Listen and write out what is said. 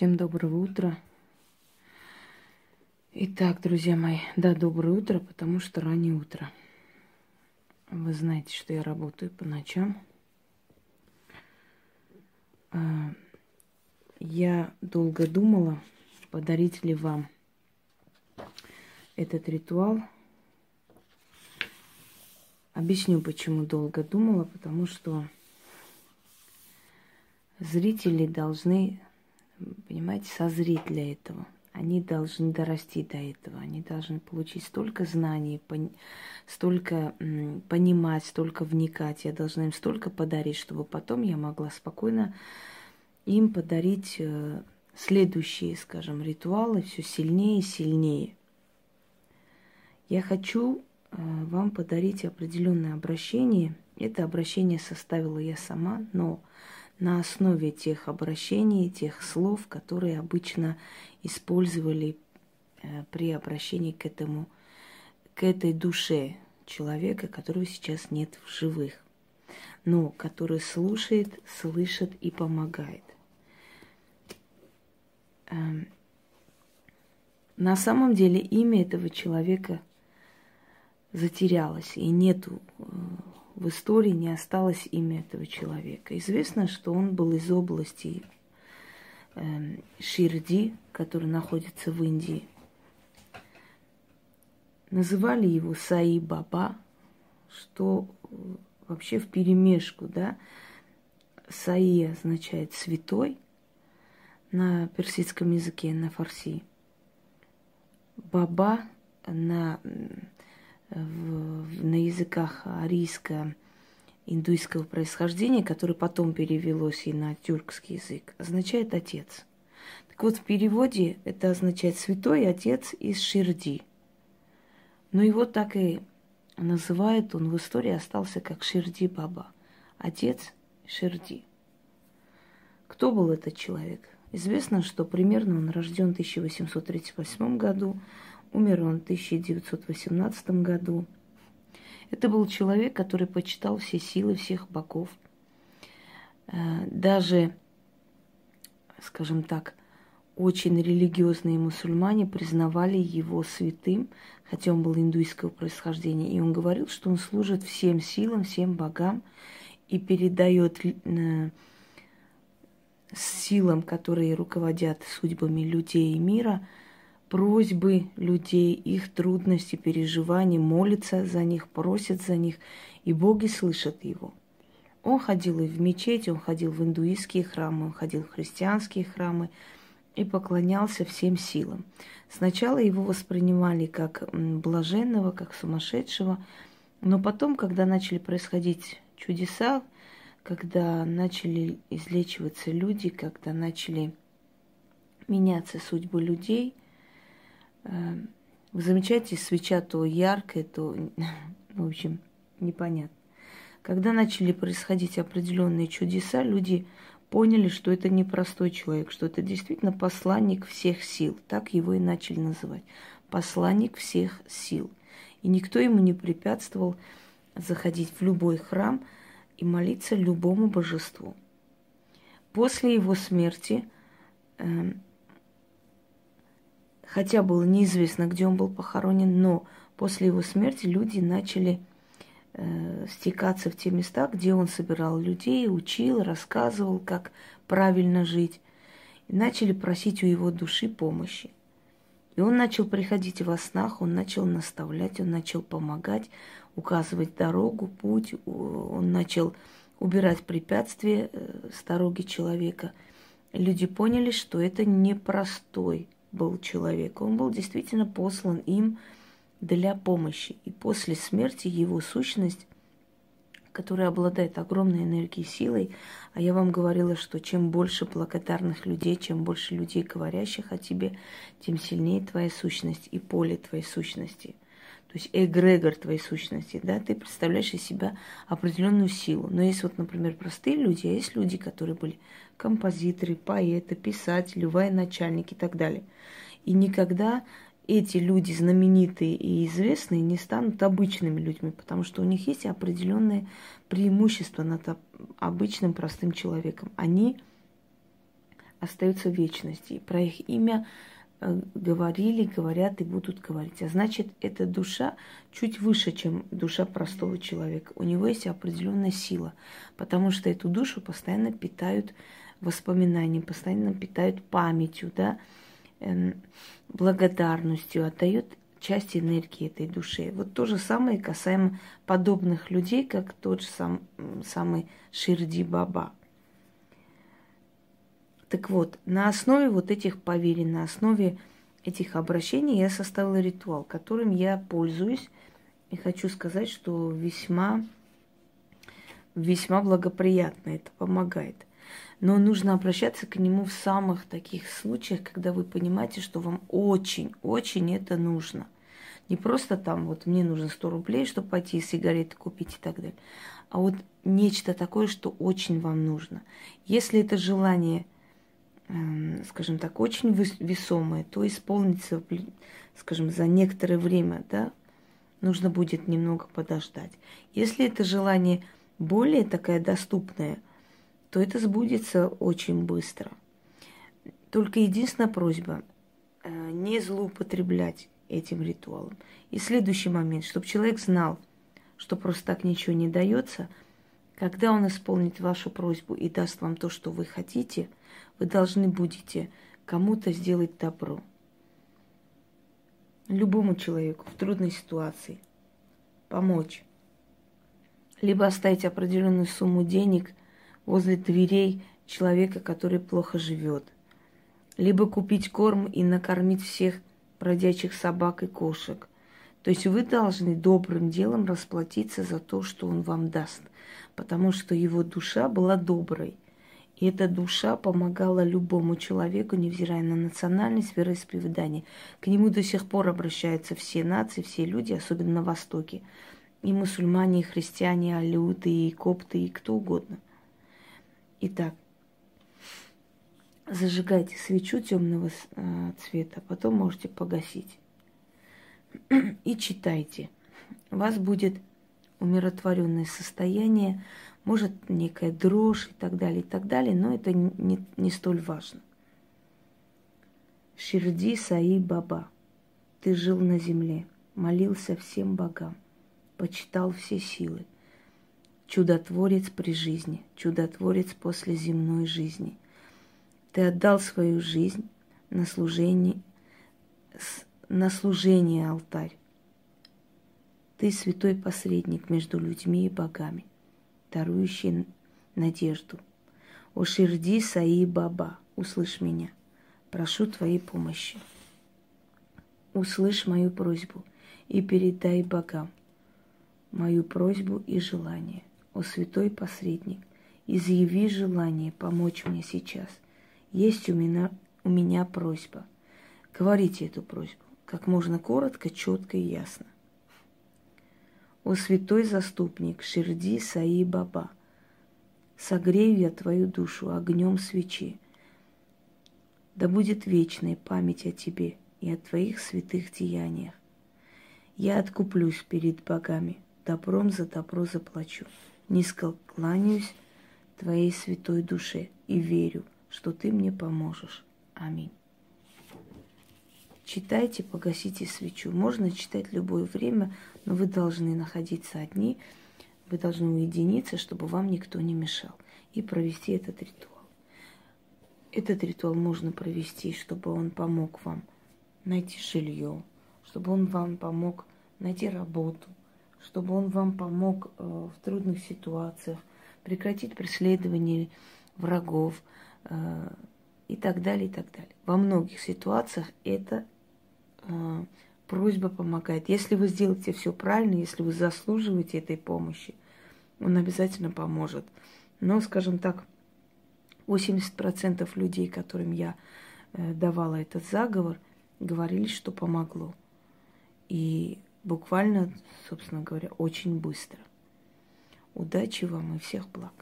Всем доброго утра. Итак, друзья мои, да, доброе утро, потому что раннее утро. Вы знаете, что я работаю по ночам. А, я долго думала, подарить ли вам этот ритуал. Объясню, почему долго думала, потому что зрители должны понимаете, созреть для этого. Они должны дорасти до этого, они должны получить столько знаний, пон... столько м, понимать, столько вникать. Я должна им столько подарить, чтобы потом я могла спокойно им подарить э, следующие, скажем, ритуалы все сильнее и сильнее. Я хочу э, вам подарить определенное обращение. Это обращение составила я сама, но на основе тех обращений, тех слов, которые обычно использовали э, при обращении к этому, к этой душе человека, которого сейчас нет в живых, но который слушает, слышит и помогает. Эм, на самом деле имя этого человека затерялось, и нету э, в истории не осталось имя этого человека. Известно, что он был из области э, Ширди, который находится в Индии. Называли его Саи Баба, что вообще в перемешку, да. Саи означает святой на персидском языке, на фарси. Баба на в, на языках арийско-индуйского происхождения, которое потом перевелось и на тюркский язык, означает отец. Так вот, в переводе это означает святой отец из Ширди. Но его так и называют, он в истории остался как Ширди Баба, отец Ширди. Кто был этот человек? Известно, что примерно он рожден в 1838 году, Умер он в 1918 году. Это был человек, который почитал все силы всех богов. Э, даже, скажем так, очень религиозные мусульмане признавали его святым, хотя он был индуйского происхождения. И он говорил, что он служит всем силам, всем богам и передает э, силам, которые руководят судьбами людей и мира – просьбы людей, их трудности, переживания, молится за них, просит за них, и боги слышат его. Он ходил и в мечети, он ходил в индуистские храмы, он ходил в христианские храмы и поклонялся всем силам. Сначала его воспринимали как блаженного, как сумасшедшего, но потом, когда начали происходить чудеса, когда начали излечиваться люди, когда начали меняться судьбы людей – вы замечаете, свеча то яркая, то, в общем, непонятно. Когда начали происходить определенные чудеса, люди поняли, что это не простой человек, что это действительно посланник всех сил. Так его и начали называть. Посланник всех сил. И никто ему не препятствовал заходить в любой храм и молиться любому божеству. После его смерти эм, хотя было неизвестно, где он был похоронен, но после его смерти люди начали э, стекаться в те места, где он собирал людей, учил, рассказывал, как правильно жить, и начали просить у его души помощи. И он начал приходить во снах, он начал наставлять, он начал помогать, указывать дорогу, путь, он начал убирать препятствия э, с дороги человека. Люди поняли, что это непростой был человек. Он был действительно послан им для помощи. И после смерти его сущность, которая обладает огромной энергией силой, а я вам говорила, что чем больше благодарных людей, чем больше людей, говорящих о тебе, тем сильнее твоя сущность и поле твоей сущности. То есть эгрегор твоей сущности, да, ты представляешь из себя определенную силу. Но есть вот, например, простые люди, а есть люди, которые были композиторы, поэты, писатели, военачальники и так далее. И никогда эти люди знаменитые и известные не станут обычными людьми, потому что у них есть определенные преимущества над обычным простым человеком. Они остаются в вечности. Про их имя говорили, говорят и будут говорить. А значит, эта душа чуть выше, чем душа простого человека. У него есть определенная сила, потому что эту душу постоянно питают воспоминаниями, постоянно питают памятью, да, эм, благодарностью, отдают часть энергии этой души. Вот то же самое касаемо подобных людей, как тот же сам, самый Ширди Баба. Так вот, на основе вот этих поверий, на основе этих обращений я составила ритуал, которым я пользуюсь. И хочу сказать, что весьма, весьма благоприятно это помогает. Но нужно обращаться к нему в самых таких случаях, когда вы понимаете, что вам очень-очень это нужно. Не просто там, вот мне нужно 100 рублей, чтобы пойти сигареты купить и так далее, а вот нечто такое, что очень вам нужно. Если это желание, скажем так, очень весомое, то исполнится, скажем, за некоторое время, да, нужно будет немного подождать. Если это желание более такая доступная – то это сбудется очень быстро. Только единственная просьба э, не злоупотреблять этим ритуалом. И следующий момент, чтобы человек знал, что просто так ничего не дается, когда он исполнит вашу просьбу и даст вам то, что вы хотите, вы должны будете кому-то сделать добро. Любому человеку в трудной ситуации помочь. Либо оставить определенную сумму денег возле дверей человека, который плохо живет. Либо купить корм и накормить всех бродячих собак и кошек. То есть вы должны добрым делом расплатиться за то, что он вам даст, потому что его душа была доброй. И эта душа помогала любому человеку, невзирая на национальность, вероисповедание. К нему до сих пор обращаются все нации, все люди, особенно на Востоке. И мусульмане, и христиане, и алюты, и копты, и кто угодно – Итак, зажигайте свечу темного э, цвета, потом можете погасить. И читайте. Вас будет умиротворенное состояние, может некая дрожь и так далее, и так далее, но это не, не столь важно. Ширди Саи Баба, ты жил на земле, молился всем богам, почитал все силы – чудотворец при жизни, чудотворец после земной жизни. Ты отдал свою жизнь на служение, на служение алтарь. Ты святой посредник между людьми и богами, дарующий надежду. О Ширди Саи Баба, услышь меня, прошу твоей помощи. Услышь мою просьбу и передай богам мою просьбу и желание о святой посредник, изъяви желание помочь мне сейчас. Есть у меня, у меня просьба. Говорите эту просьбу как можно коротко, четко и ясно. О святой заступник Ширди Саи Баба, согрею я твою душу огнем свечи. Да будет вечная память о тебе и о твоих святых деяниях. Я откуплюсь перед богами, добром за добро заплачу низко кланяюсь Твоей святой душе и верю, что Ты мне поможешь. Аминь. Читайте, погасите свечу. Можно читать любое время, но вы должны находиться одни, вы должны уединиться, чтобы вам никто не мешал, и провести этот ритуал. Этот ритуал можно провести, чтобы он помог вам найти жилье, чтобы он вам помог найти работу, чтобы он вам помог э, в трудных ситуациях, прекратить преследование врагов э, и так далее, и так далее. Во многих ситуациях эта э, просьба помогает. Если вы сделаете все правильно, если вы заслуживаете этой помощи, он обязательно поможет. Но, скажем так, 80% людей, которым я давала этот заговор, говорили, что помогло. И буквально, собственно говоря, очень быстро. Удачи вам и всех благ.